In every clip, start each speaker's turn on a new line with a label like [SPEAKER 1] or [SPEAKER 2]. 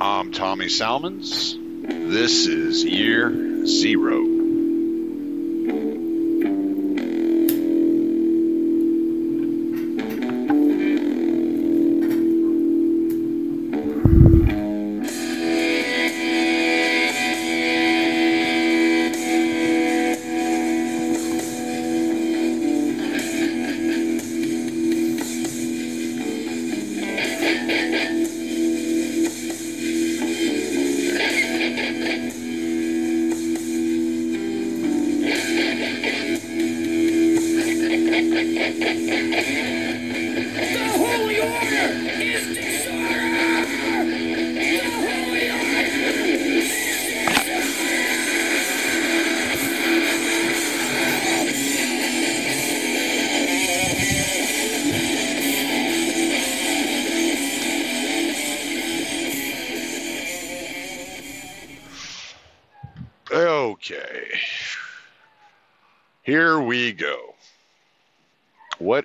[SPEAKER 1] I'm Tommy Salmons. This is year zero.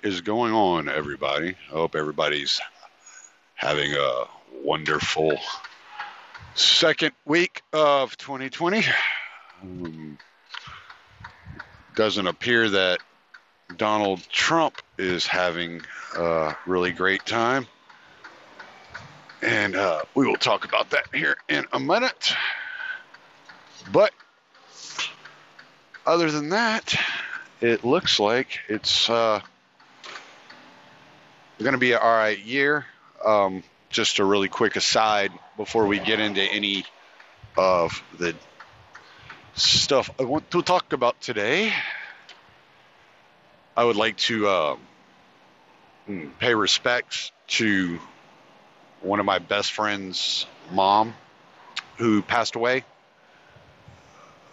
[SPEAKER 1] What is going on, everybody? I hope everybody's having a wonderful second week of 2020. Um, doesn't appear that Donald Trump is having a really great time. And uh, we will talk about that here in a minute. But other than that, it looks like it's uh, going to be an all right year. Um, just a really quick aside before we get into any of the stuff I want to talk about today. I would like to uh, pay respects to one of my best friend's mom who passed away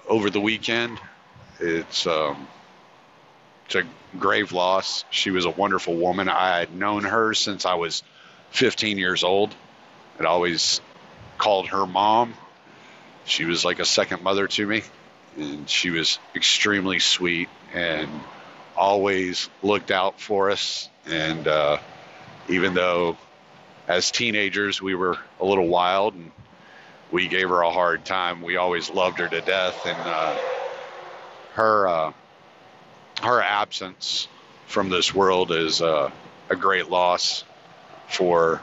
[SPEAKER 1] over the weekend. It's um, it's a grave loss. She was a wonderful woman. I had known her since I was 15 years old. I'd always called her mom. She was like a second mother to me, and she was extremely sweet and always looked out for us. And uh, even though as teenagers we were a little wild and we gave her a hard time, we always loved her to death. And uh, her uh, her absence from this world is uh, a great loss for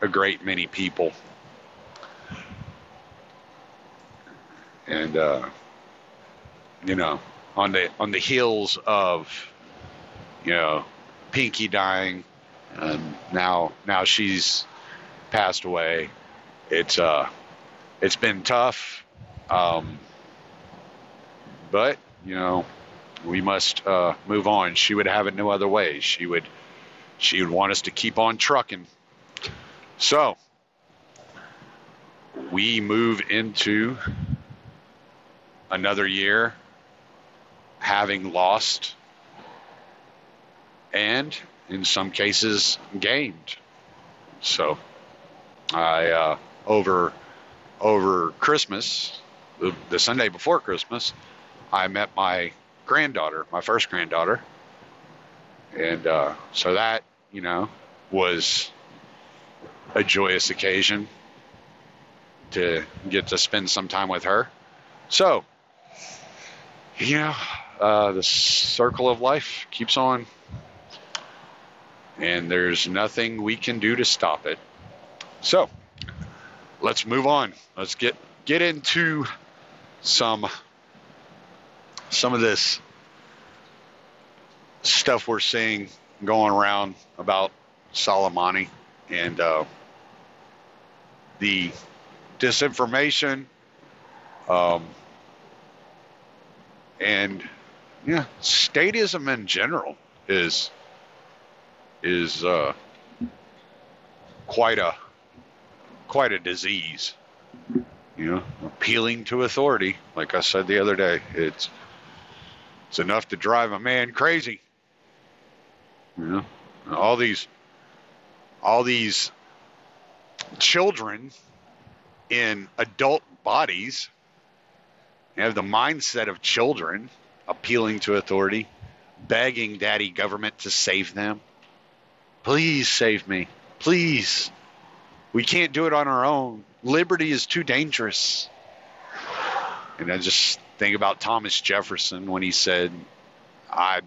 [SPEAKER 1] a great many people. And uh, you know, on the on the heels of you know Pinky dying, and now now she's passed away. It's uh, it's been tough. Um, but you know, we must uh, move on. She would have it no other way. She would, she would want us to keep on trucking. So we move into another year having lost and in some cases gained. So I uh, over over Christmas, the, the Sunday before Christmas, I met my granddaughter, my first granddaughter, and uh, so that you know was a joyous occasion to get to spend some time with her. So, you know, uh, the circle of life keeps on, and there's nothing we can do to stop it. So, let's move on. Let's get get into some some of this stuff we're seeing going around about Soleimani and uh, the disinformation um, and yeah, statism in general is is uh, quite a quite a disease. You know, appealing to authority, like I said the other day, it's it's enough to drive a man crazy. You know, all these, all these children in adult bodies have the mindset of children appealing to authority, begging daddy government to save them. Please save me. Please. We can't do it on our own. Liberty is too dangerous. And I just think about Thomas Jefferson when he said, I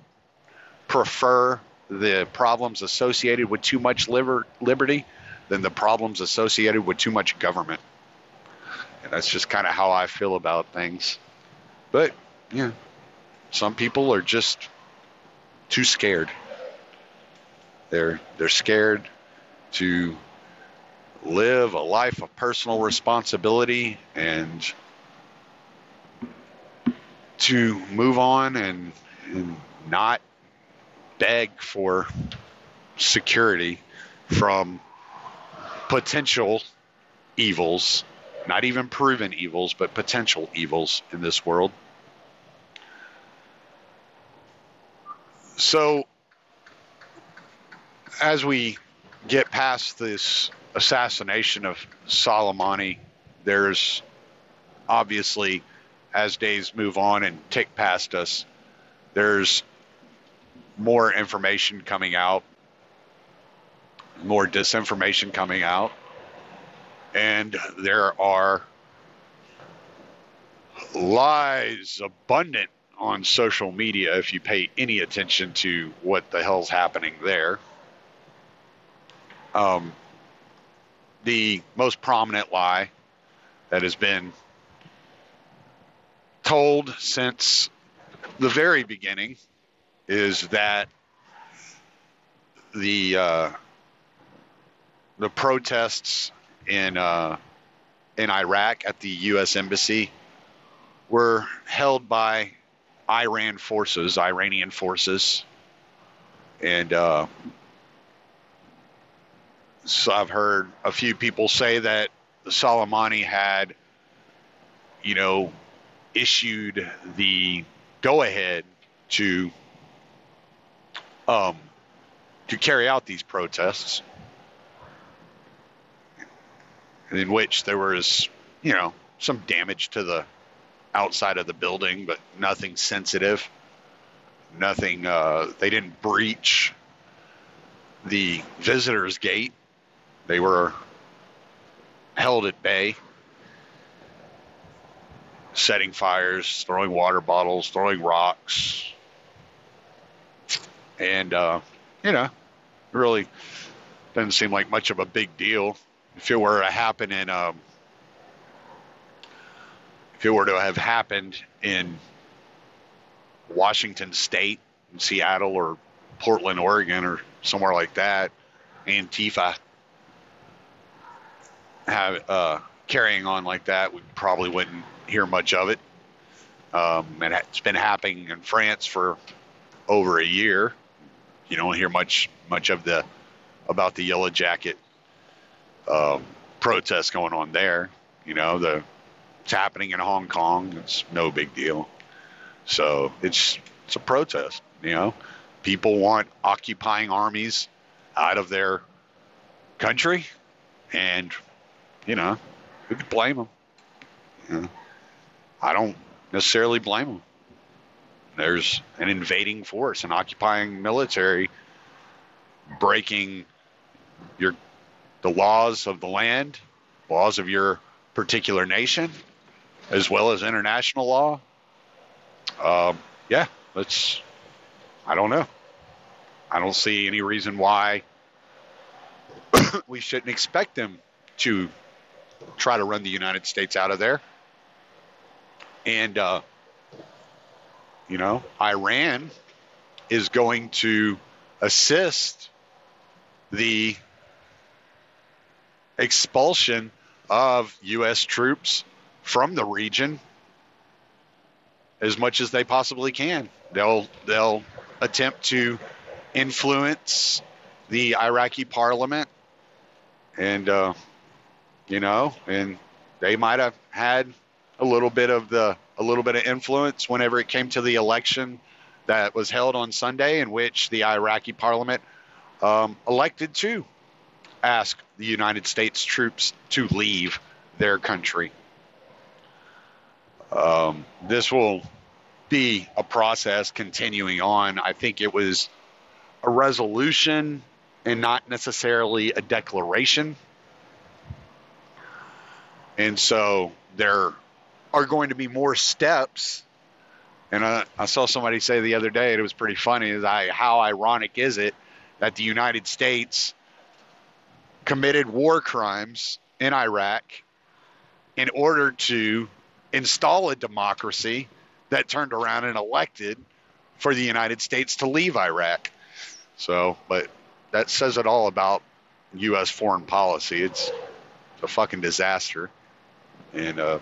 [SPEAKER 1] prefer the problems associated with too much liber- liberty than the problems associated with too much government. And that's just kind of how I feel about things. But, yeah, some people are just too scared. They're they're scared to live a life of personal responsibility and to move on and, and not beg for security from potential evils, not even proven evils, but potential evils in this world. So, as we get past this assassination of Soleimani, there's obviously, as days move on and tick past us, there's more information coming out, more disinformation coming out, and there are lies abundant on social media if you pay any attention to what the hell's happening there. Um, the most prominent lie that has been told since the very beginning is that the uh, the protests in uh, in Iraq at the U.S. embassy were held by Iran forces, Iranian forces, and uh, so I've heard a few people say that Soleimani had, you know, issued the go-ahead to um, to carry out these protests, in which there was, you know, some damage to the outside of the building, but nothing sensitive. Nothing. Uh, they didn't breach the visitors' gate they were held at bay, setting fires, throwing water bottles, throwing rocks. And, uh, you know, really doesn't seem like much of a big deal. If it were to happen in, um, if it were to have happened in Washington State, in Seattle, or Portland, Oregon, or somewhere like that, Antifa have uh, carrying on like that, we probably wouldn't hear much of it. Um, and it's been happening in France for over a year. You don't hear much much of the about the yellow jacket um, protests going on there. You know, the it's happening in Hong Kong. It's no big deal. So it's it's a protest. You know, people want occupying armies out of their country, and you know, who could blame them? You know, I don't necessarily blame them. There's an invading force, an occupying military breaking your the laws of the land, laws of your particular nation, as well as international law. Um, yeah, let's. I don't know. I don't see any reason why we shouldn't expect them to try to run the United States out of there. And, uh, you know, Iran is going to assist the expulsion of U.S. troops from the region as much as they possibly can. They'll they'll attempt to influence the Iraqi parliament and uh, you know, and they might have had a little bit of the a little bit of influence whenever it came to the election that was held on Sunday, in which the Iraqi parliament um, elected to ask the United States troops to leave their country. Um, this will be a process continuing on. I think it was a resolution and not necessarily a declaration And so there are going to be more steps. And I, I saw somebody say the other day, it was pretty funny, is I, how ironic is it that the United States committed war crimes in Iraq in order to install a democracy that turned around and elected for the United States to leave Iraq. So, but that says it all about U.S. foreign policy. It's a fucking disaster, and uh,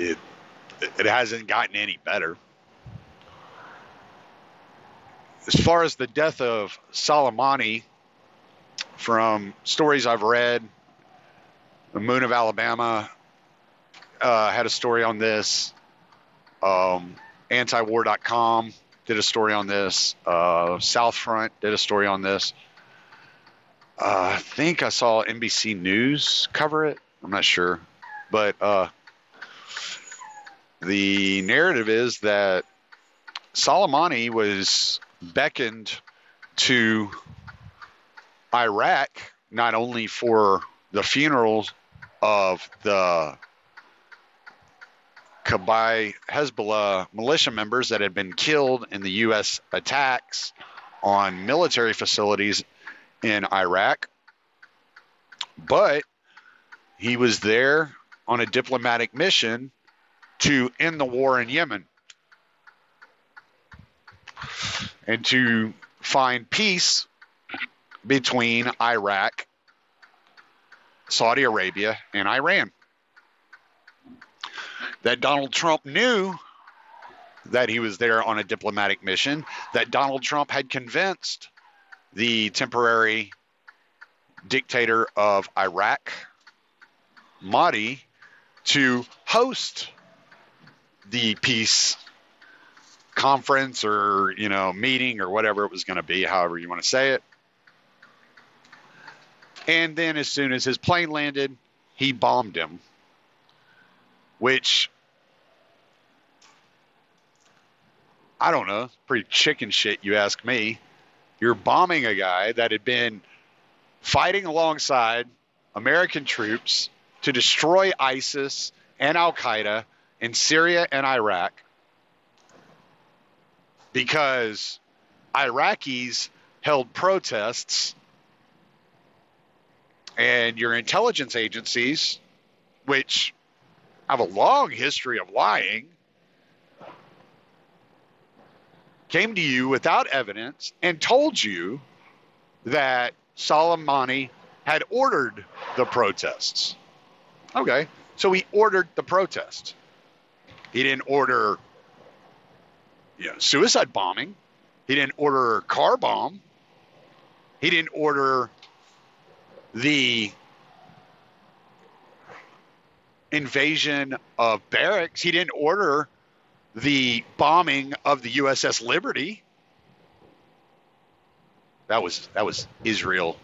[SPEAKER 1] it it hasn't gotten any better. As far as the death of Soleimani, from stories I've read, the Moon of Alabama uh, had a story on this. Um, antiwar.com did a story on this. Uh, Southfront did a story on this. Uh, I think I saw NBC News cover it. I'm not sure, but uh, the narrative is that Soleimani was beckoned to Iraq not only for the funerals of the Kataib Hezbollah militia members that had been killed in the U.S. attacks on military facilities in Iraq, but he was there on a diplomatic mission to end the war in Yemen and to find peace between Iraq, Saudi Arabia, and Iran. That Donald Trump knew that he was there on a diplomatic mission, that Donald Trump had convinced the temporary dictator of Iraq, Mahdi, to host the peace conference or, you know, meeting or whatever it was going to be, however you want to say it. And then as soon as his plane landed, he bombed him which I don't know, pretty chicken shit, you ask me. You're bombing a guy that had been fighting alongside American troops to destroy ISIS and Al Qaeda in Syria and Iraq because Iraqis held protests and your intelligence agencies, which have a long history of lying, came to you without evidence and told you that Soleimani had ordered the protests. Okay, so he ordered the protest. He didn't order you know, suicide bombing. He didn't order car bomb. He didn't order the invasion of barracks. He didn't order the bombing of the USS Liberty. That was that was Israel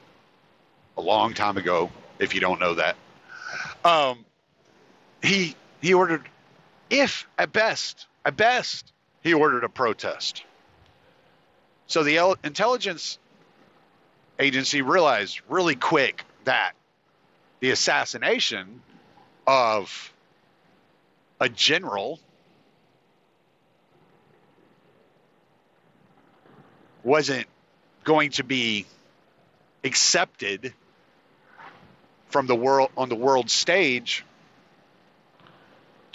[SPEAKER 1] a long time ago. If you don't know that, um, he he ordered, if at best, at best, he ordered a protest. So the intelligence agency realized really quick that the assassination of a general wasn't going to be accepted from the world on the world stage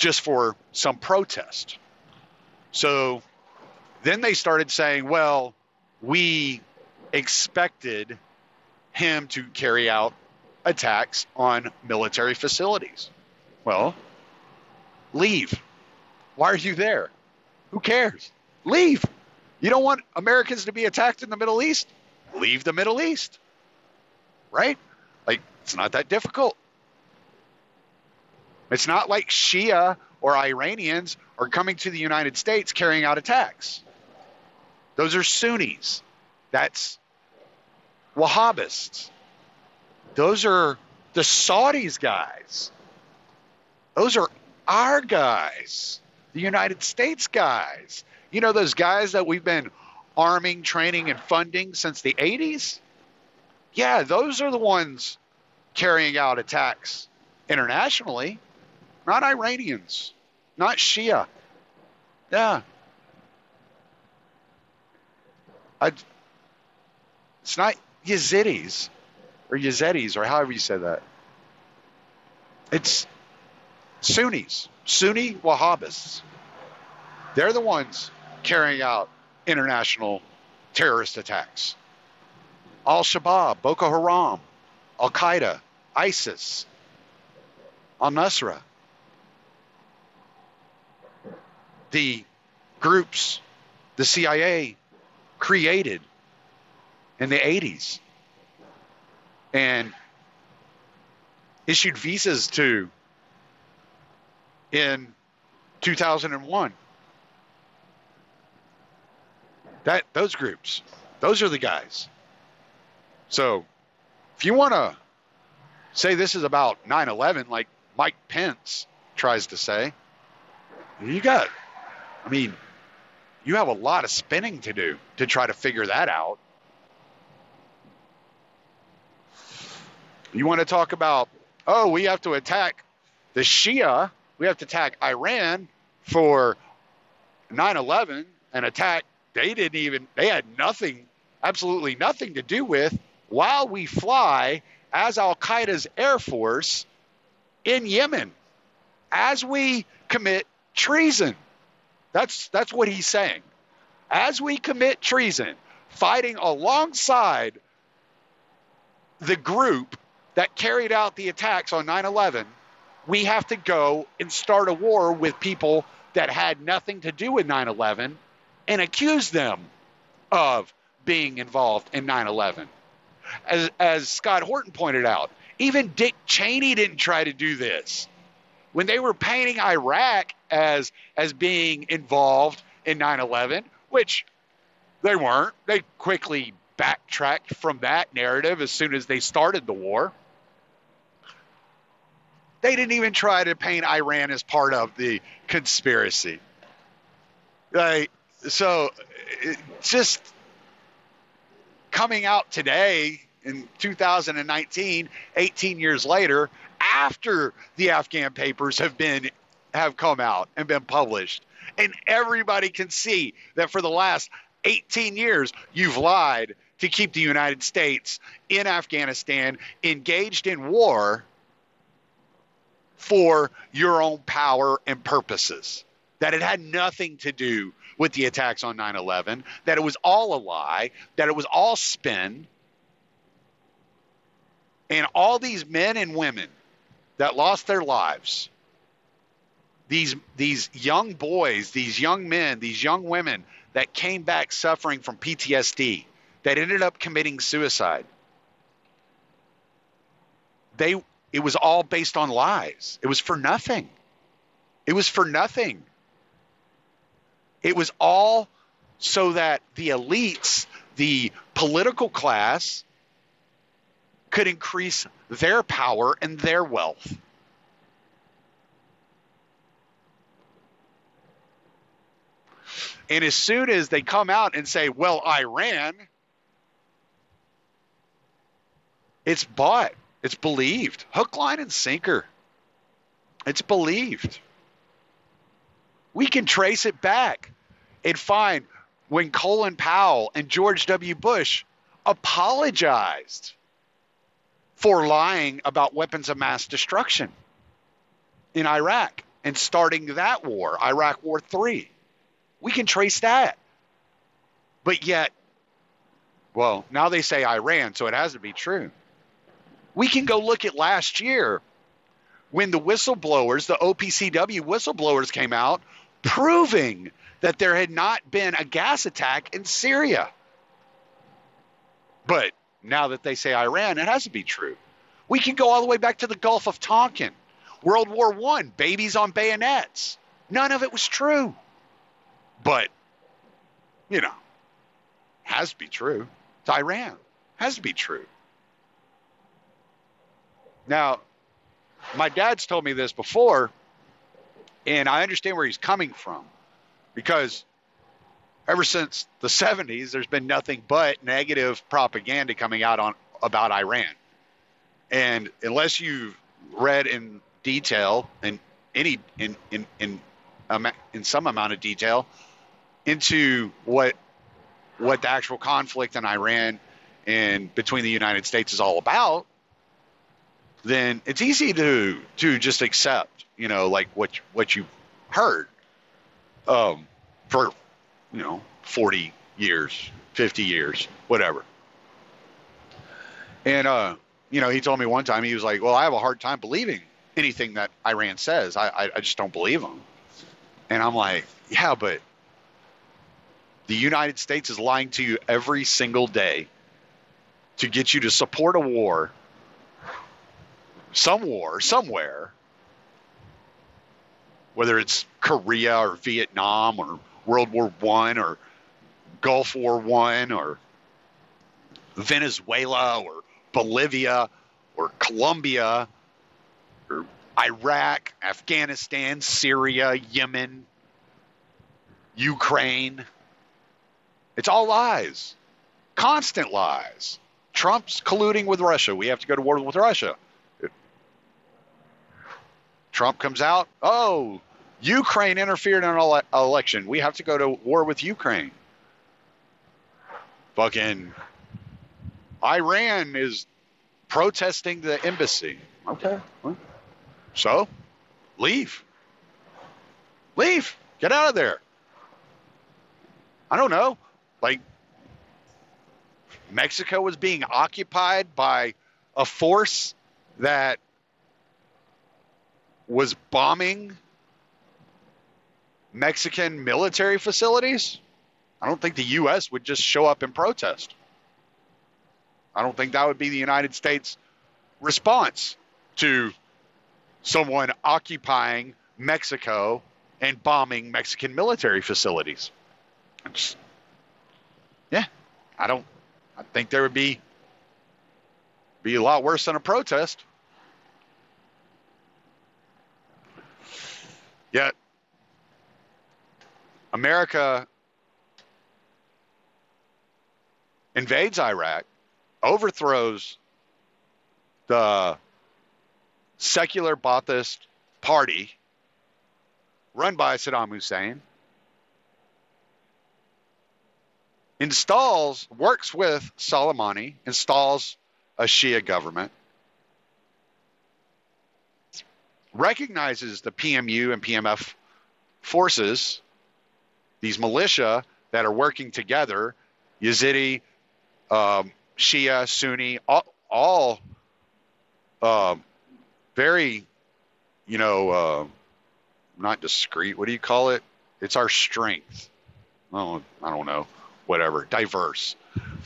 [SPEAKER 1] just for some protest. So then they started saying, well, we expected him to carry out attacks on military facilities. Well, leave. Why are you there? Who cares? Leave. You don't want Americans to be attacked in the Middle East? Leave the Middle East. Right? Like, it's not that difficult. It's not like Shia or Iranians are coming to the United States carrying out attacks. Those are Sunnis. That's Wahhabists. Those are the Saudis guys. Those are our guys, the United States guys. You know, those guys that we've been arming, training, and funding since the 80s? Yeah, those are the ones carrying out attacks internationally, not Iranians, not Shia. Yeah. I, it's not Yazidis or Yazidis or however you say that. It's Sunnis, Sunni Wahhabists. They're the ones carrying out international terrorist attacks. Al Shabaab, Boko Haram, Al Qaeda, ISIS, Al Nusra. The groups the CIA created in the 80s and issued visas to in 2001. That those groups, those are the guys. So, if you want to say this is about 9/11 like Mike Pence tries to say, you got I mean, you have a lot of spinning to do to try to figure that out. You want to talk about, oh, we have to attack the Shia, we have to attack Iran for 9 11, an attack they didn't even, they had nothing, absolutely nothing to do with while we fly as Al Qaeda's Air Force in Yemen, as we commit treason. That's, that's what he's saying. As we commit treason, fighting alongside the group that carried out the attacks on 9 11, we have to go and start a war with people that had nothing to do with 9 11 and accuse them of being involved in 9 11. As, as Scott Horton pointed out, even Dick Cheney didn't try to do this. When they were painting Iraq as, as being involved in 9 11, which they weren't, they quickly backtracked from that narrative as soon as they started the war. They didn't even try to paint Iran as part of the conspiracy. Like, so just coming out today in 2019, 18 years later, after the Afghan papers have been have come out and been published, and everybody can see that for the last 18 years you've lied to keep the United States in Afghanistan engaged in war for your own power and purposes. That it had nothing to do with the attacks on 9 11, that it was all a lie, that it was all spin. And all these men and women that lost their lives, these, these young boys, these young men, these young women that came back suffering from PTSD, that ended up committing suicide, they, it was all based on lies. It was for nothing. It was for nothing. It was all so that the elites, the political class, could increase their power and their wealth. And as soon as they come out and say, well, Iran, it's bought, it's believed, hook, line, and sinker. It's believed. We can trace it back and find when Colin Powell and George W. Bush apologized for lying about weapons of mass destruction in Iraq and starting that war, Iraq War 3. We can trace that. But yet, well, now they say Iran, so it has to be true. We can go look at last year when the whistleblowers, the OPCW whistleblowers came out proving that there had not been a gas attack in Syria. But now that they say Iran, it has to be true. We can go all the way back to the Gulf of Tonkin, World War One, babies on bayonets. None of it was true. But, you know, has to be true. It's Iran. Has to be true. Now, my dad's told me this before, and I understand where he's coming from because ever since the 70s, there's been nothing but negative propaganda coming out on about Iran. And unless you've read in detail and any in in in in some amount of detail into what what the actual conflict in Iran and between the United States is all about, then it's easy to to just accept, you know, like what what you heard um, for you know 40 years, 50 years, whatever. And uh, you know, he told me one time he was like, "Well, I have a hard time believing anything that Iran says. I I, I just don't believe them." And I'm like, "Yeah, but the United States is lying to you every single day to get you to support a war, some war somewhere, whether it's Korea or Vietnam or World War One or Gulf War One or Venezuela or Bolivia or Colombia or Iraq, Afghanistan, Syria, Yemen, Ukraine. It's all lies, constant lies. Trump's colluding with Russia. We have to go to war with Russia. Trump comes out, oh, Ukraine interfered in an election. We have to go to war with Ukraine. Fucking Iran is protesting the embassy. Okay. So, leave. Leave. Get out of there. I don't know. Like, Mexico was being occupied by a force that was bombing Mexican military facilities. I don't think the U.S. would just show up and protest. I don't think that would be the United States response to someone occupying Mexico and bombing Mexican military facilities. Just, yeah, I don't. I think there would be be a lot worse than a protest. Yet America invades Iraq overthrows the secular Ba'athist party run by Saddam Hussein, installs, works with Soleimani, installs a Shia government, recognizes the PMU and PMF forces, these militia that are working together, Yazidi, um, Shia, Sunni, all, all uh, very, you know, uh, not discreet. What do you call it? It's our strength. Oh, I don't know. Whatever. Diverse.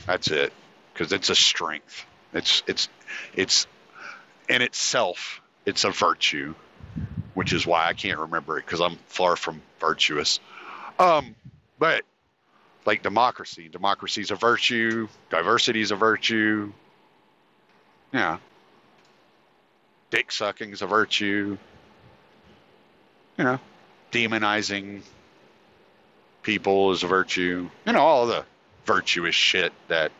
[SPEAKER 1] That's it. Because it's a strength. It's it's it's in itself. It's a virtue, which is why I can't remember it because I'm far from virtuous. Um, but like democracy. Democracy is a virtue. Diversity is a virtue. Yeah. Dick sucking is a virtue. You know, demonizing people is a virtue. You know, all the virtuous shit that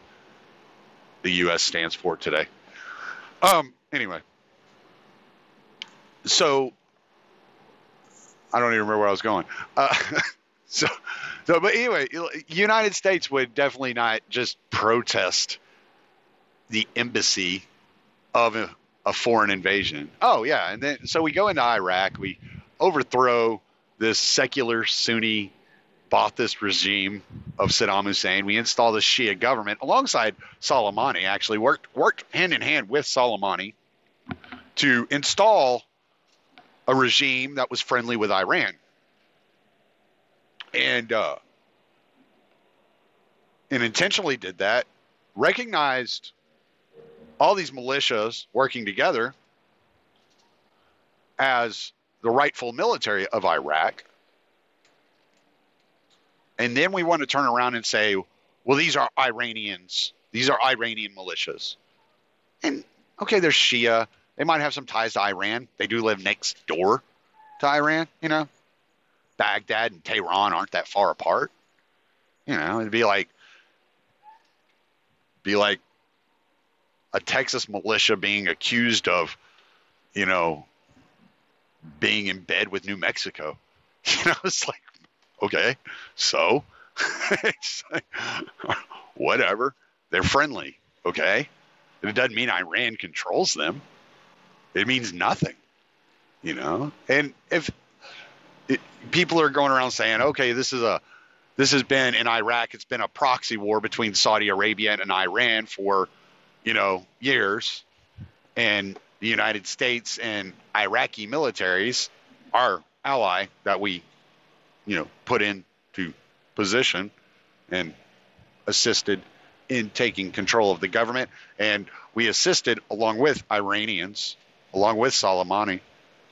[SPEAKER 1] the U.S. stands for today. Um. Anyway, so I don't even remember where I was going. Uh, so so, but anyway, United States would definitely not just protest the embassy of a, a foreign invasion. Oh yeah, and then so we go into Iraq, we overthrow this secular Sunni Ba'athist regime of Saddam Hussein. We install the Shia government alongside Soleimani. Actually, worked worked hand in hand with Soleimani to install a regime that was friendly with Iran and uh, and intentionally did that. Recognized all these militias working together as the rightful military of Iraq. And then we want to turn around and say, well, these are Iranians. These are Iranian militias. And okay, they're Shia. They might have some ties to Iran. They do live next door to Iran, you know. Baghdad and Tehran aren't that far apart. You know, it'd be like be like a Texas militia being accused of, you know, being in bed with New Mexico. You know, it's like, okay, so like, whatever. They're friendly, okay? It doesn't mean Iran controls them. It means nothing, you know. And if it, people are going around saying, okay, this is a this has been in Iraq, it's been a proxy war between Saudi Arabia and Iran for, you know, years, and the United States and Iraqi militaries, our ally that we, you know, put into position and assisted in taking control of the government. And we assisted, along with Iranians, along with Soleimani,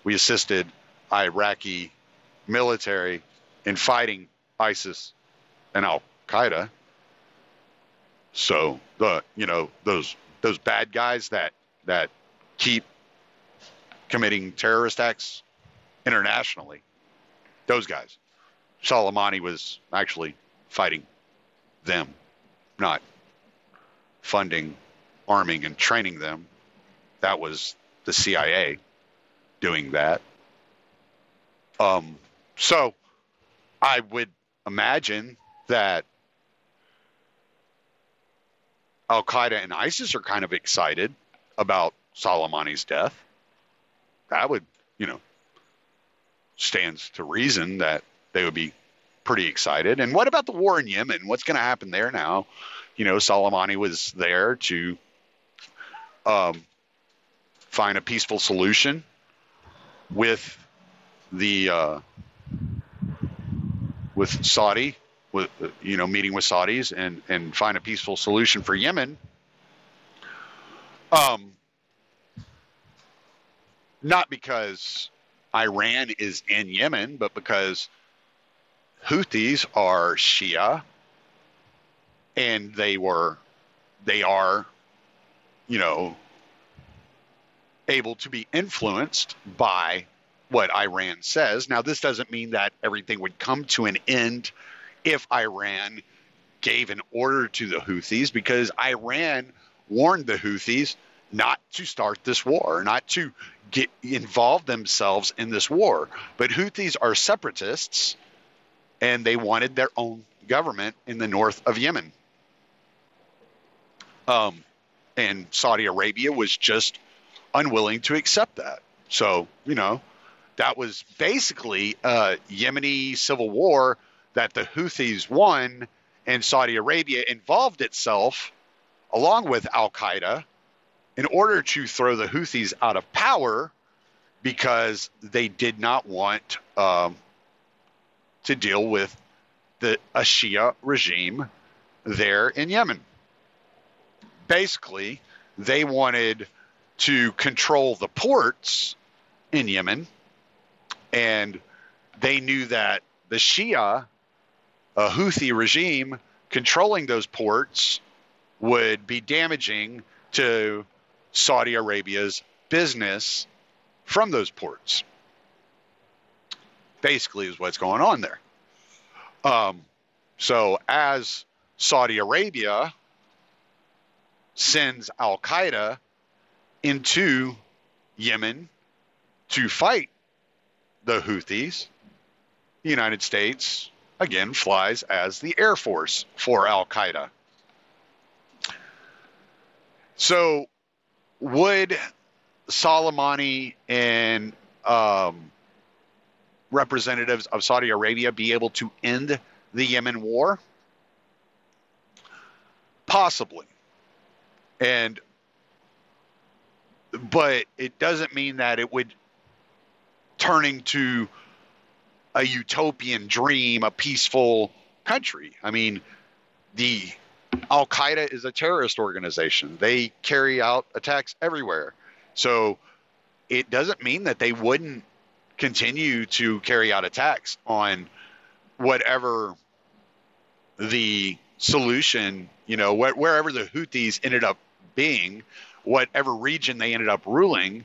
[SPEAKER 1] we assisted Iraqi military in fighting ISIS and Al Qaeda. So the you know those those bad guys that that keep committing terrorist acts internationally. Those guys. Soleimani was actually fighting them, not funding, arming, and training them. That was the CIA doing that. Um, so I would imagine that Al Qaeda and ISIS are kind of excited about Soleimani's death. That would, you know, stands to reason that they would be pretty excited. And what about the war in Yemen? What's going to happen there now? You know, Soleimani was there to um, find a peaceful solution with the uh, with Saudi, with you know, meeting with Saudis and and find a peaceful solution for Yemen. Um, not because Iran is in Yemen, but because Houthis are Shia and they were they are you know able to be influenced by what Iran says. Now this doesn't mean that everything would come to an end if Iran gave an order to the Houthis because Iran warned the Houthis not to start this war, not to get involve themselves in this war. But Houthis are separatists, and they wanted their own government in the north of Yemen. Um, and Saudi Arabia was just unwilling to accept that. So, you know, that was basically a Yemeni civil war that the Houthis won, and Saudi Arabia involved itself along with Al Qaeda in order to throw the Houthis out of power because they did not want um, to deal with the a Shia regime there in Yemen. Basically, they wanted to control the ports in Yemen, and they knew that the Shia, a Houthi regime, controlling those ports would be damaging to Saudi Arabia's business from those ports. Basically, is what's going on there. Um, so, as Saudi Arabia sends Al Qaeda into Yemen to fight the Houthis, the United States again flies as the Air Force for Al Qaeda. So, would Soleimani and um, representatives of Saudi Arabia be able to end the Yemen war? Possibly. And but it doesn't mean that it would turning to a utopian dream, a peaceful country. I mean, the Al Qaeda is a terrorist organization. They carry out attacks everywhere. So it doesn't mean that they wouldn't continue to carry out attacks on whatever the solution, you know, wh- wherever the Houthis ended up being, whatever region they ended up ruling,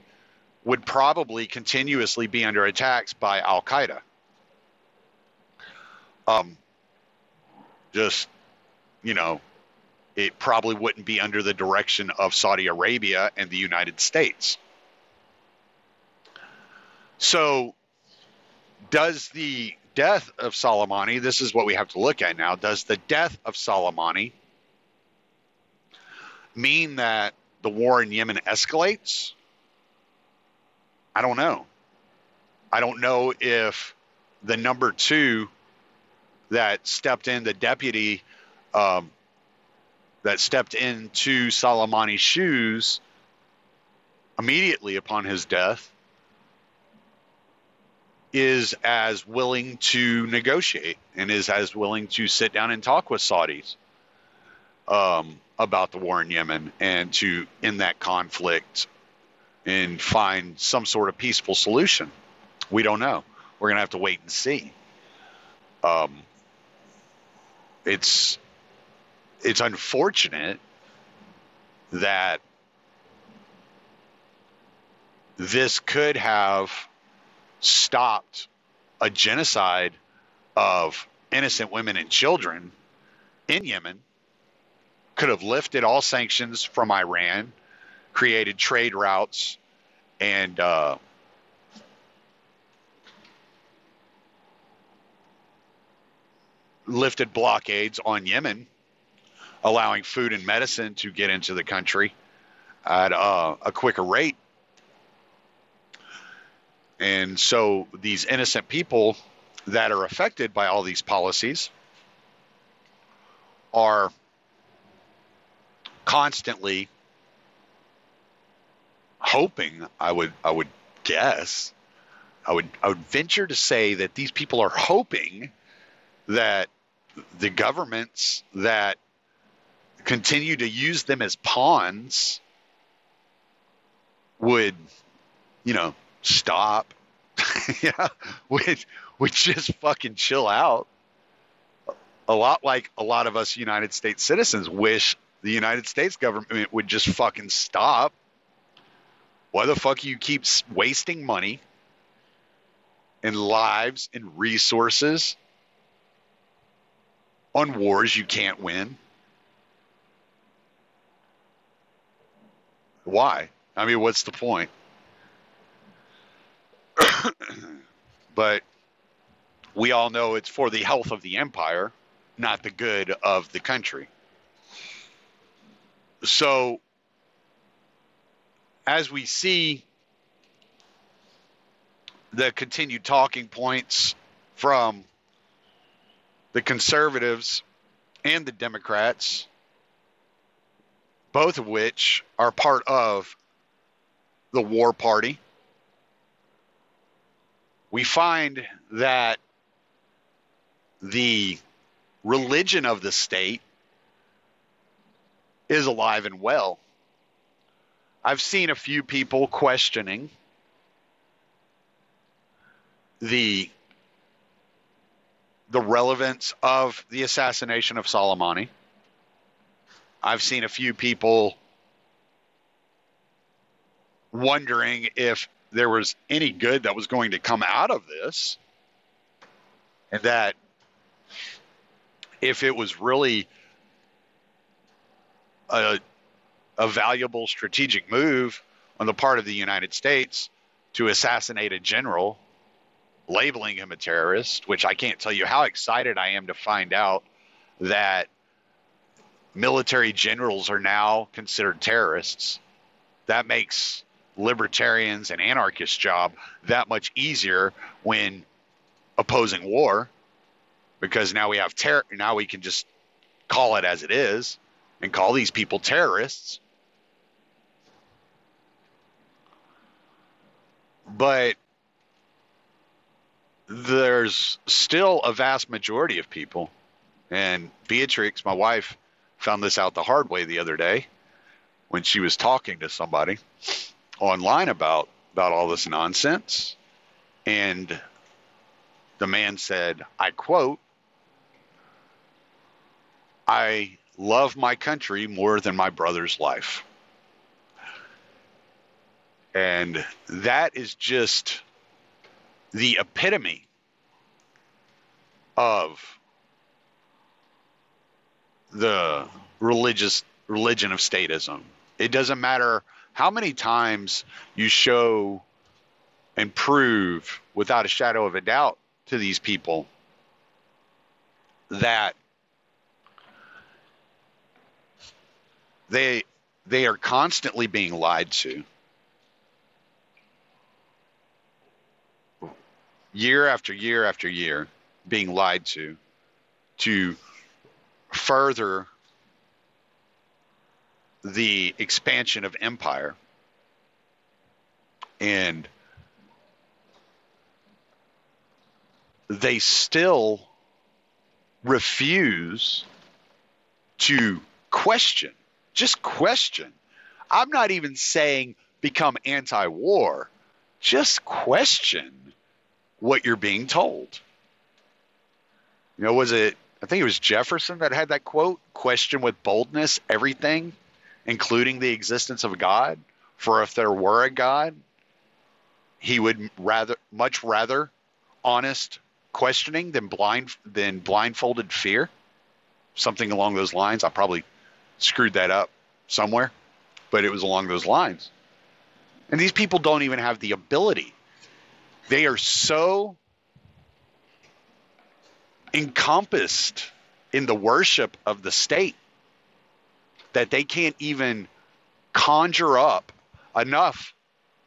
[SPEAKER 1] would probably continuously be under attacks by Al Qaeda. Um, just, you know, it probably wouldn't be under the direction of Saudi Arabia and the United States. So, does the death of Soleimani, this is what we have to look at now, does the death of Soleimani mean that the war in Yemen escalates? I don't know. I don't know if the number two that stepped in, the deputy um, that stepped into Soleimani's shoes immediately upon his death, is as willing to negotiate and is as willing to sit down and talk with Saudis um, about the war in Yemen and to end that conflict and find some sort of peaceful solution. We don't know. We're going to have to wait and see. Um, it's it's unfortunate that this could have stopped a genocide of innocent women and children in Yemen, could have lifted all sanctions from Iran, created trade routes, and uh, lifted blockades on Yemen, allowing food and medicine to get into the country at uh, a quicker rate. And so these innocent people that are affected by all these policies are constantly hoping I would I would guess I would I would venture to say that these people are hoping that the governments that continue to use them as pawns would you know stop yeah would would just fucking chill out. A lot like a lot of us United States citizens wish the United States government would just fucking stop why the fuck you keep wasting money and lives and resources on wars you can't win? Why? I mean, what's the point? but we all know it's for the health of the empire, not the good of the country. So, as we see the continued talking points from the conservatives and the Democrats, both of which are part of the war party, we find that the religion of the state is alive and well. I've seen a few people questioning the the relevance of the assassination of Soleimani. I've seen a few people wondering if there was any good that was going to come out of this and that if it was really a, a valuable strategic move on the part of the United States to assassinate a general, labeling him a terrorist, which I can't tell you how excited I am to find out that military generals are now considered terrorists. That makes libertarians and anarchists' job that much easier when opposing war because now we have terror now we can just call it as it is and call these people terrorists. But there's still a vast majority of people, and Beatrix, my wife, found this out the hard way the other day when she was talking to somebody online about about all this nonsense and the man said i quote i love my country more than my brother's life. And that is just the epitome of the religious religion of statism. It doesn't matter how many times you show and prove without a shadow of a doubt to these people that they they are constantly being lied to year after year after year being lied to to further the expansion of empire and they still refuse to question just question. I'm not even saying become anti-war just question what you're being told you know was it i think it was jefferson that had that quote question with boldness everything including the existence of God. For if there were a God, he would rather much rather honest questioning than blind than blindfolded fear. Something along those lines. I probably screwed that up somewhere, but it was along those lines. And these people don't even have the ability. They are so encompassed in the worship of the state that they can't even conjure up enough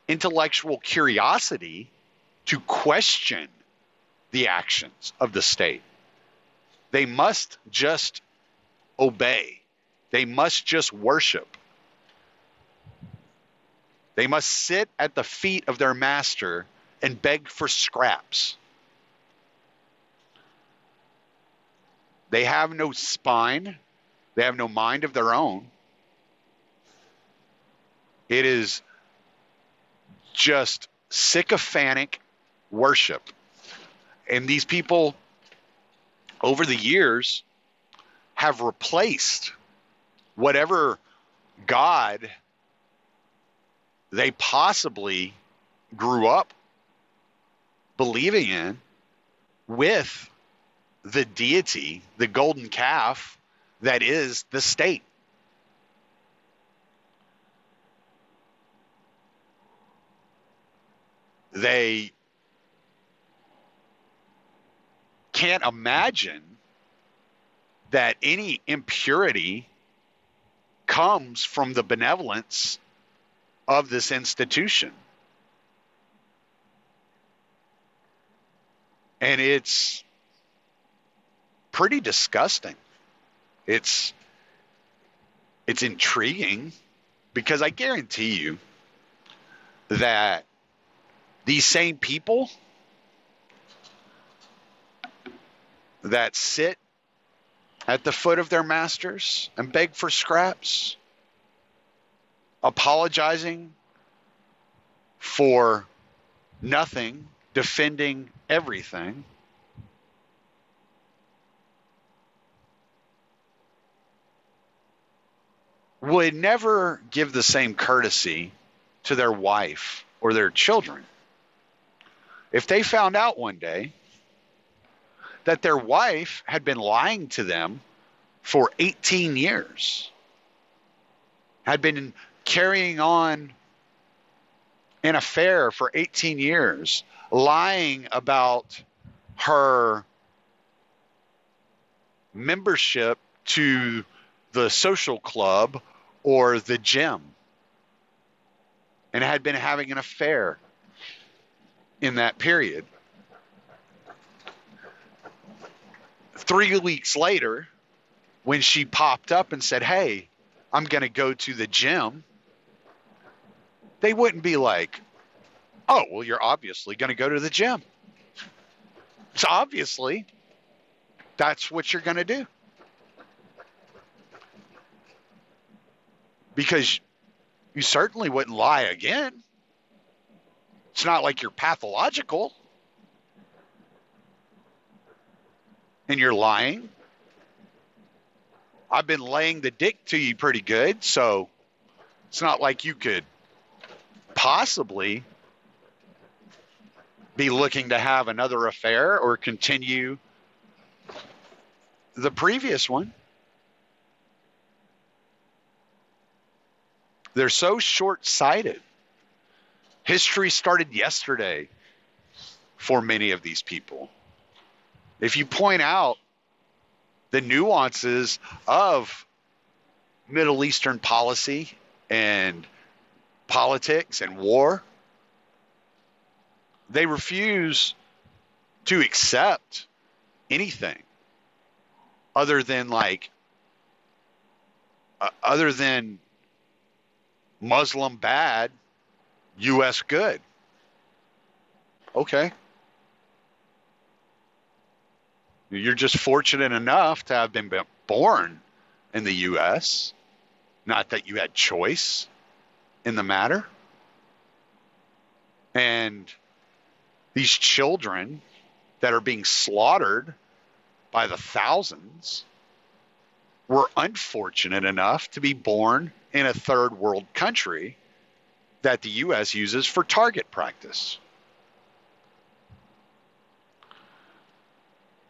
[SPEAKER 1] intellectual curiosity to question the actions of the state. They must just obey. They must just worship. They must sit at the feet of their master and beg for scraps. They have no spine. They have no mind of their own. It is just sycophantic worship. And these people, over the years, have replaced whatever God they possibly grew up believing in with the deity, the golden calf that is the state. They can't imagine that any impurity comes from the benevolence of this institution. And it's pretty disgusting. It's it's intriguing because I guarantee you that these same people that sit at the foot of their masters and beg for scraps, apologizing for nothing, defending everything, would never give the same courtesy to their wife or their children. If they found out one day that their wife had been lying to them for 18 years, had been carrying on an affair for 18 years, lying about her membership to the social club or the gym and had been having an affair in that period. Three weeks later, when she popped up and said, Hey, I'm going to go to the gym, they wouldn't be like, Oh, well, you're obviously going to go to the gym. So obviously, that's what you're going to do. because you certainly wouldn't lie again. It's not like you're pathological and you're lying. I've been laying the dick to you pretty good, so it's not like you could possibly be looking to have another affair or continue the previous one. They're so short sighted. History started yesterday for many of these people. If you point out the nuances of Middle Eastern policy and politics and war, they refuse to accept anything other than like uh, other than Muslim bad, U.S. good. Okay. You're just fortunate enough to have been born in the U.S., not that you had choice in the matter. And these children that are being slaughtered by the thousands were unfortunate enough to be born in a third world country that the U.S. uses for target practice.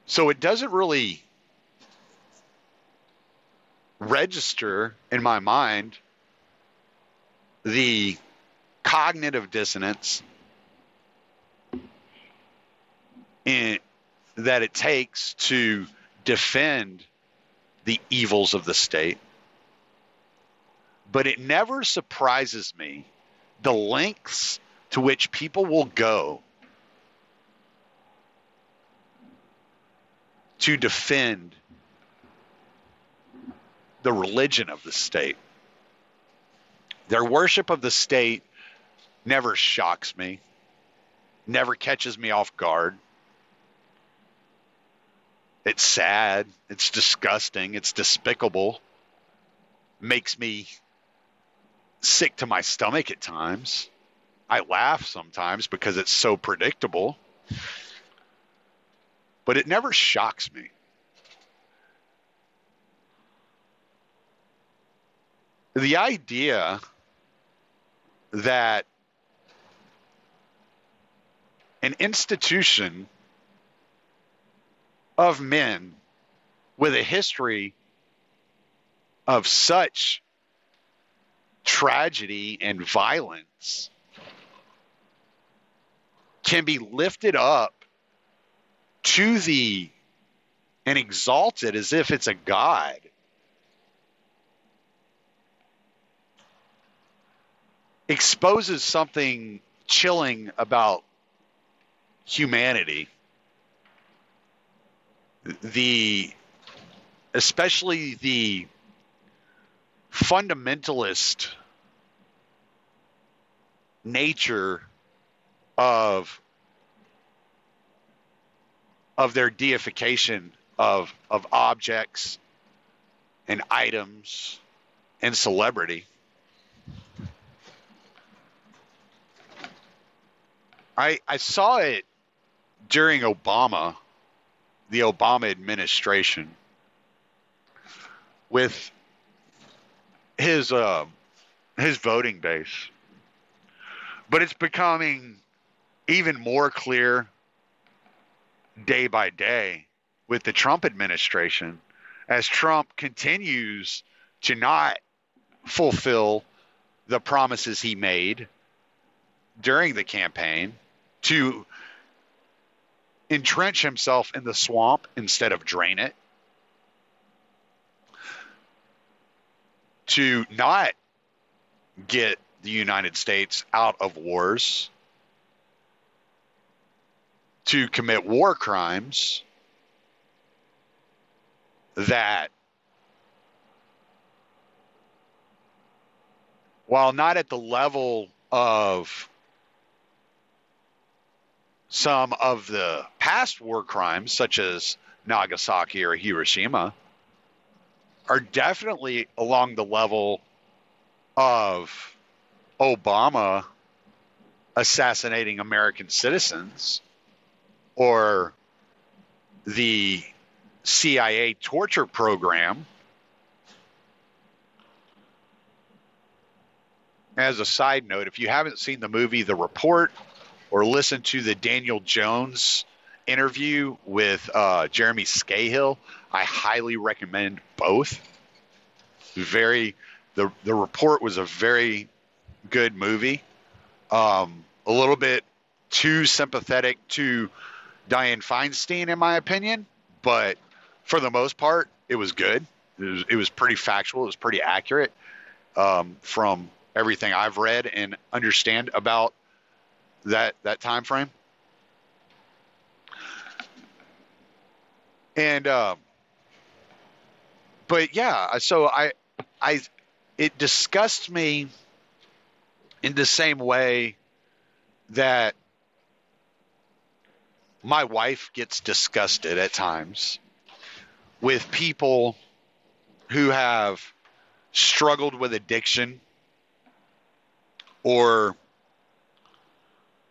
[SPEAKER 1] So it doesn't really register in my mind the cognitive dissonance in, that it takes to defend the evils of the state. But it never surprises me the lengths to which people will go to defend the religion of the state. Their worship of the state never shocks me, never catches me off guard. It's sad, it's disgusting, it's despicable, makes me sick to my stomach at times. I laugh sometimes because it's so predictable, but it never shocks me. The idea that an institution of men with a history of such tragedy and violence can be lifted up to the and exalted as if it's a god. Exposes something chilling about humanity the especially the fundamentalist nature of of their deification of of objects and items and celebrity. I I saw it during Obama the Obama administration with his uh, his voting base. But it's becoming even more clear day by day with the Trump administration as Trump continues to not fulfill the promises he made during the campaign to entrench himself in the swamp instead of drain it, to not get the United States out of wars, to commit war crimes that, while not at the level of some of the past war crimes, such as Nagasaki or Hiroshima, are definitely along the level of Obama assassinating American citizens or the CIA torture program. As a side note, if you haven't seen the movie The Report, or listen to the Daniel Jones interview with uh, Jeremy Scahill. I highly recommend both. Very, the the report was a very good movie. Um, a little bit too sympathetic to Dianne Feinstein, in my opinion, but for the most part, it was good. It was, it was pretty factual. It was pretty accurate um, from everything I've read and understand about that that time frame. And uh, but yeah, so I I it disgusts me in the same way that my wife gets disgusted at times with people who have struggled with addiction or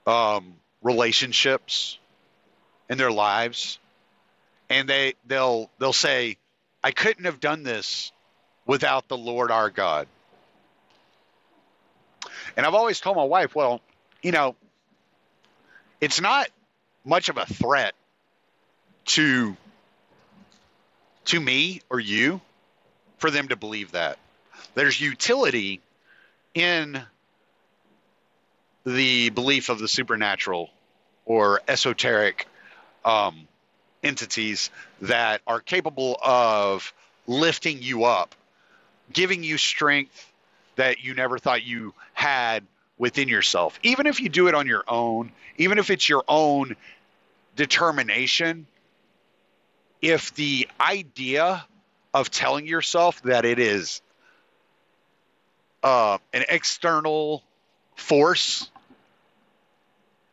[SPEAKER 1] um, relationships in their lives. And they they'll they'll say i couldn't have done this without the lord our god. And i've always told my wife well you know it's not much of a threat to to me or you for them to believe that. There's utility in the belief of the supernatural or esoteric um, entities that are capable of lifting you up, giving you strength that you never thought you had within yourself. Even if you do it on your own, even if it's your own determination, if the idea of telling yourself that it is uh, an external force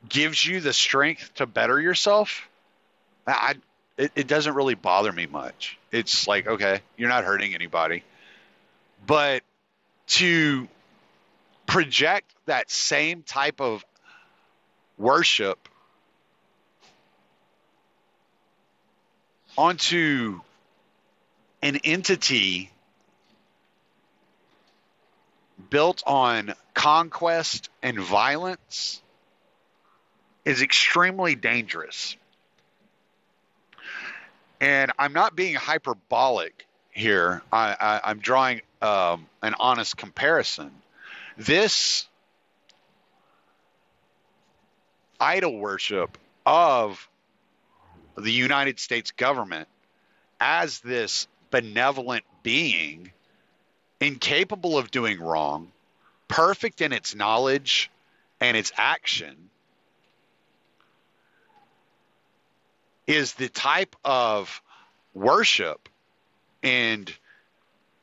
[SPEAKER 1] gives you the strength to better yourself, I it, it doesn't really bother me much. It's like okay, you're not hurting anybody, but to project that same type of worship onto an entity built on conquest and violence is extremely dangerous. And I'm not being hyperbolic here. I, am drawing um, an honest comparison. This idol worship of the United States government as this benevolent being incapable of doing wrong, perfect in its knowledge and its action, is the type of worship and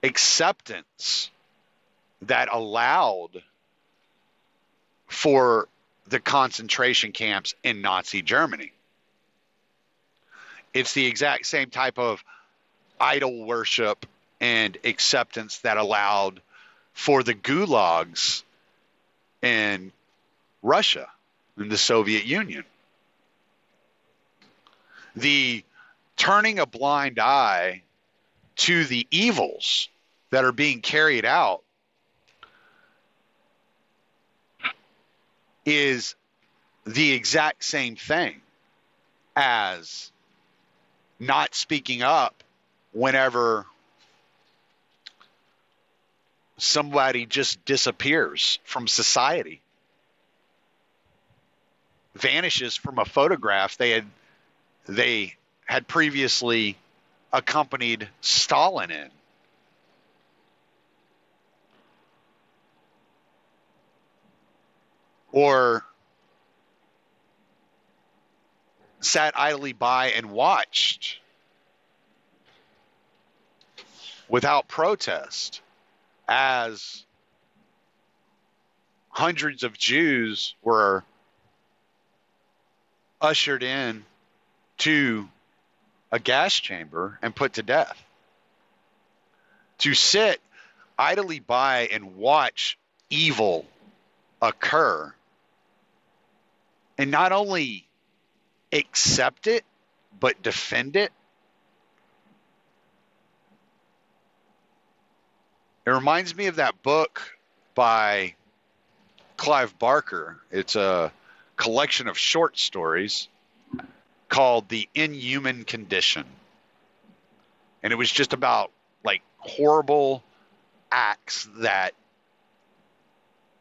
[SPEAKER 1] acceptance that allowed for the concentration camps in Nazi Germany. It's the exact same type of idol worship and acceptance that allowed for the gulags in Russia in the Soviet Union. The turning a blind eye to the evils that are being carried out is the exact same thing as not speaking up whenever somebody just disappears from society vanishes from a photograph they had they had previously accompanied Stalin in. Or sat idly by and watched without protest as hundreds of Jews were ushered in to a gas chamber and put to death. To sit idly by and watch evil occur and not only accept it, but defend it. It reminds me of that book by Clive Barker. It's a collection of short stories called The Inhuman Condition. And it was just about like horrible acts that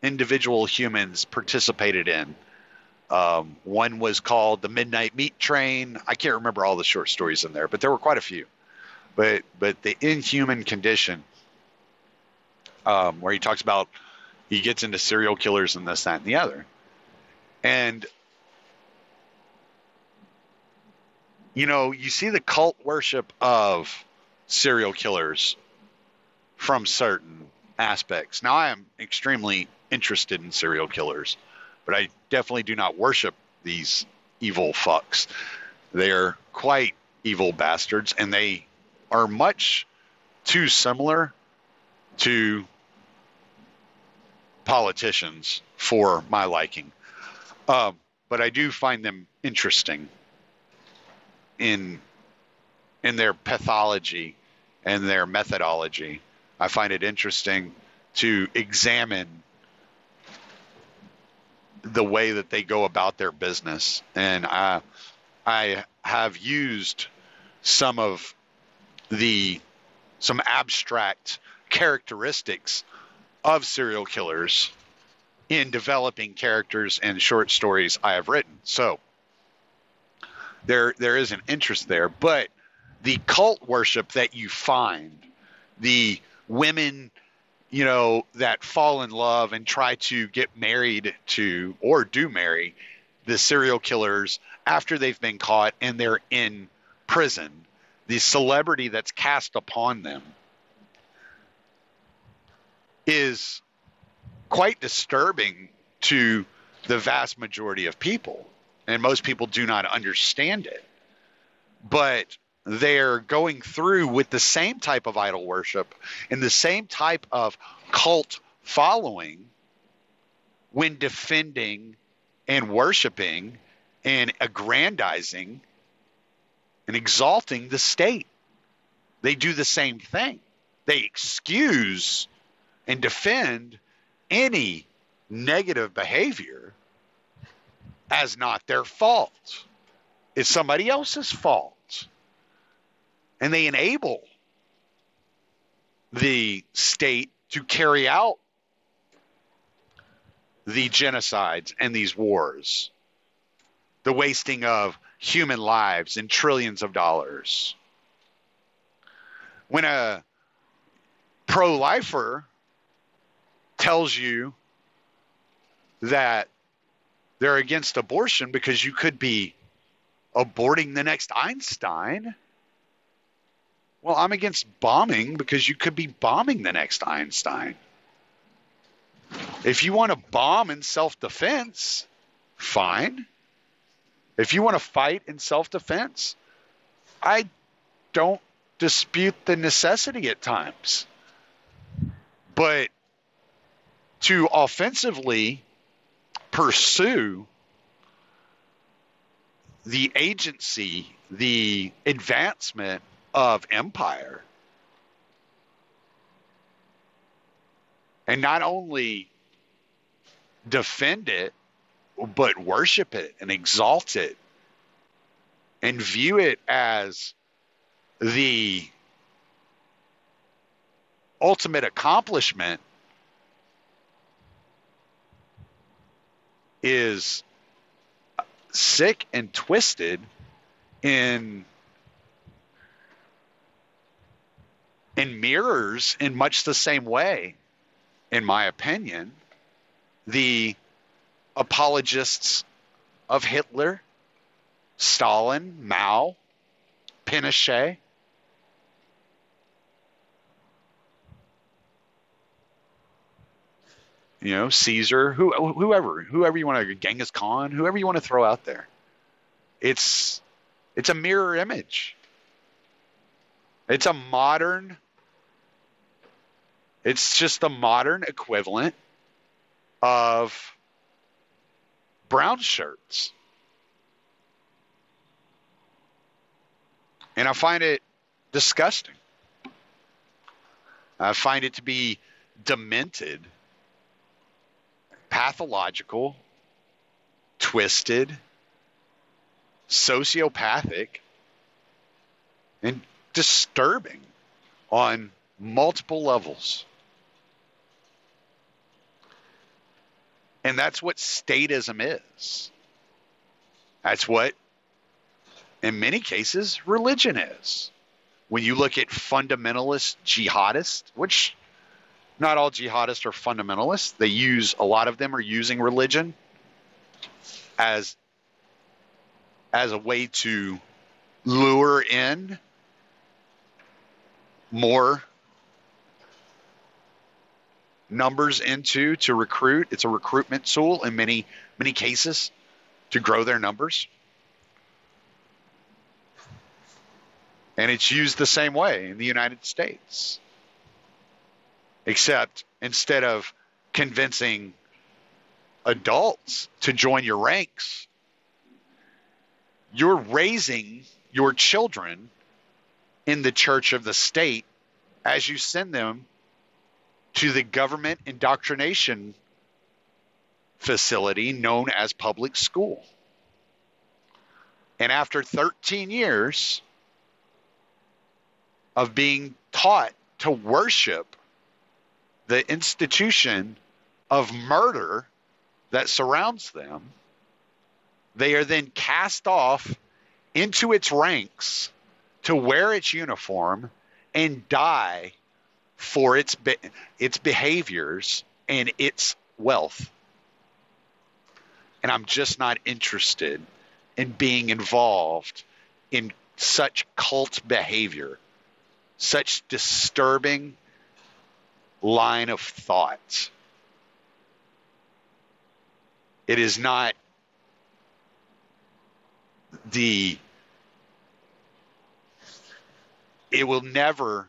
[SPEAKER 1] individual humans participated in. Um, one was called the Midnight Meat Train. I can't remember all the short stories in there, but there were quite a few. But but the inhuman condition, um, where he talks about he gets into serial killers and this, that, and the other, and you know you see the cult worship of serial killers from certain aspects. Now I am extremely interested in serial killers but I definitely do not worship these evil fucks. They are quite evil bastards, and they are much too similar to politicians for my liking. Um, but I do find them interesting in in their pathology and their methodology. I find it interesting to examine the way that they go about their business. And I, I have used some of the some abstract characteristics of serial killers in developing characters and short stories I have written. So there there is an interest there, but the cult worship that you find, the women you know, that fall in love and try to get married to or do marry the serial killers after they've been caught and they're in prison. The celebrity that's cast upon them is quite disturbing to the vast majority of people. And most people do not understand it. But they're going through with the same type of idol worship and the same type of cult following when defending and worshiping and aggrandizing and exalting the state. They do the same thing. They excuse and defend any negative behavior as not their fault. It's somebody else's fault and they enable the state to carry out the genocides and these wars, the wasting of human lives and trillions of dollars. When a pro lifer tells you that they're against abortion because you could be aborting the next Einstein well, I'm against bombing because you could be bombing the next Einstein. If you want to bomb in self defense, fine. If you want to fight in self defense, I don't dispute the necessity at times. But to offensively pursue the agency, the advancement of empire. And not only defend it, but worship it and exalt it and view it as the ultimate accomplishment is sick and twisted in and mirrors in much the same way, in my opinion, the apologists of Hitler, Stalin, Mao, Pinochet. You know, Caesar, who, whoever, whoever you want to, Genghis Khan, whoever you want to throw out there. It's it's a mirror image. It's a modern it's just the modern equivalent of brown shirts. And I find it disgusting. I find it to be demented, pathological, twisted, sociopathic, and disturbing on multiple levels. And that's what statism is. That's what, in many cases, religion is. When you look at fundamentalist jihadists, which not all jihadists are fundamentalists, they use, a lot of them are using religion as as a way to lure in more numbers into to recruit. It's a recruitment tool in many many cases to grow their numbers. And it's used the same way in the United States. Except instead of convincing adults to join your ranks, you're raising your children in the church of the state as you send them to the government indoctrination facility known as public school. And after 13 years of being taught to worship the institution of murder that surrounds them, they are then cast off into its ranks to wear its uniform and die for its be- its behaviors and its wealth. And I'm just not interested in being involved in such cult behavior, such disturbing line of thought. It is not the it will never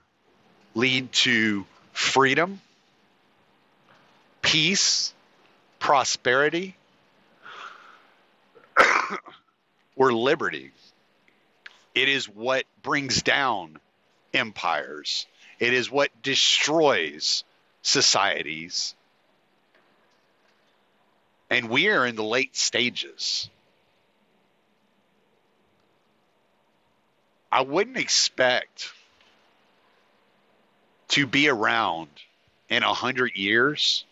[SPEAKER 1] lead to freedom, peace, prosperity, or liberty. It is what brings down empires. It is what destroys societies. And we are in the late stages. I wouldn't expect to be around in a hundred years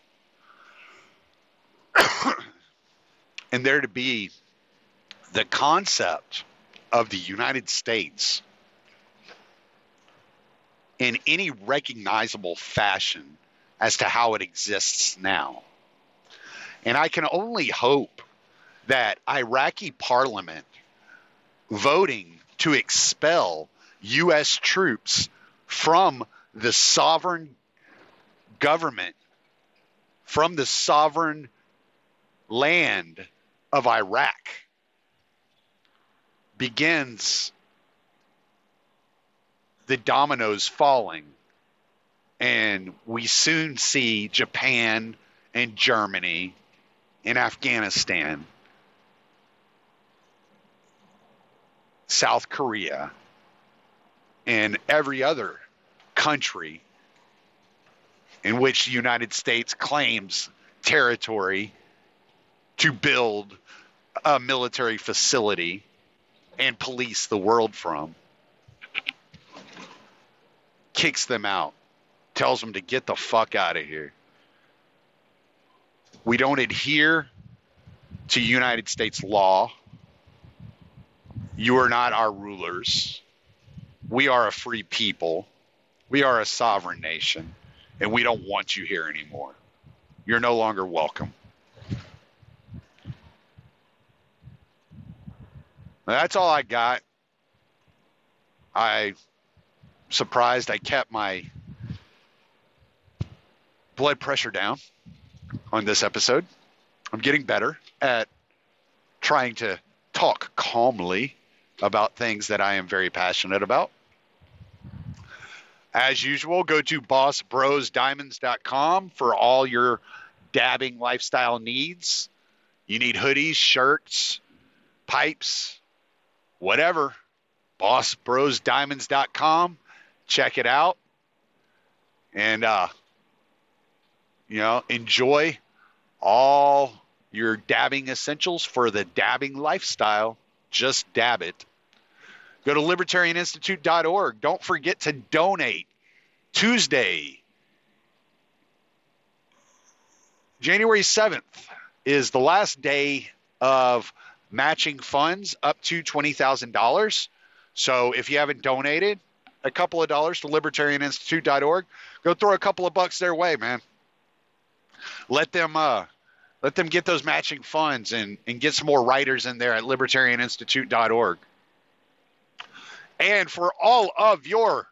[SPEAKER 1] and there to be the concept of the United States in any recognizable fashion as to how it exists now. And I can only hope that Iraqi parliament voting to expel U.S. troops from the sovereign government, from the sovereign land of Iraq, begins the dominoes falling. And we soon see Japan and Germany and Afghanistan South Korea, and every other country in which the United States claims territory to build a military facility and police the world from, kicks them out, tells them to get the fuck out of here. We don't adhere to United States law. You are not our rulers. We are a free people. We are a sovereign nation, and we don't want you here anymore. You're no longer welcome. That's all I got. I surprised I kept my blood pressure down on this episode. I'm getting better at trying to talk calmly about things that I am very passionate about. As usual, go to bossbrosdiamonds.com for all your dabbing lifestyle needs. You need hoodies, shirts, pipes, whatever. bossbrosdiamonds.com. Check it out. And, uh, you know, enjoy all your dabbing essentials for the dabbing lifestyle just dab it. Go to libertarianinstitute.org. Don't forget to donate. Tuesday, January 7th, is the last day of matching funds up to $20,000. So if you haven't donated a couple of dollars to libertarianinstitute.org, go throw a couple of bucks their way, man. Let them uh, let them get those matching funds and, and get some more writers in there at libertarianinstitute.org. And for all of your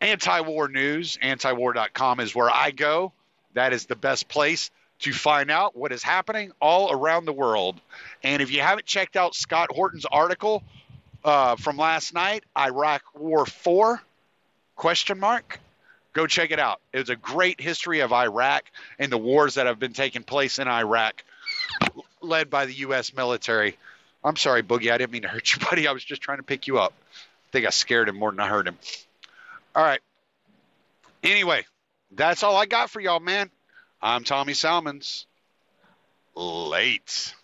[SPEAKER 1] anti war news, antiwar.com is where I go. That is the best place to find out what is happening all around the world. And if you haven't checked out Scott Horton's article uh, from last night, Iraq War 4, question mark, go check it out. It's a great history of Iraq and the wars that have been taking place in Iraq, led by the U.S. military. I'm sorry, Boogie. I didn't mean to hurt you, buddy. I was just trying to pick you up. I think I scared him more than I hurt him. All right. Anyway, that's all I got for y'all, man. I'm Tommy Salmons. Late.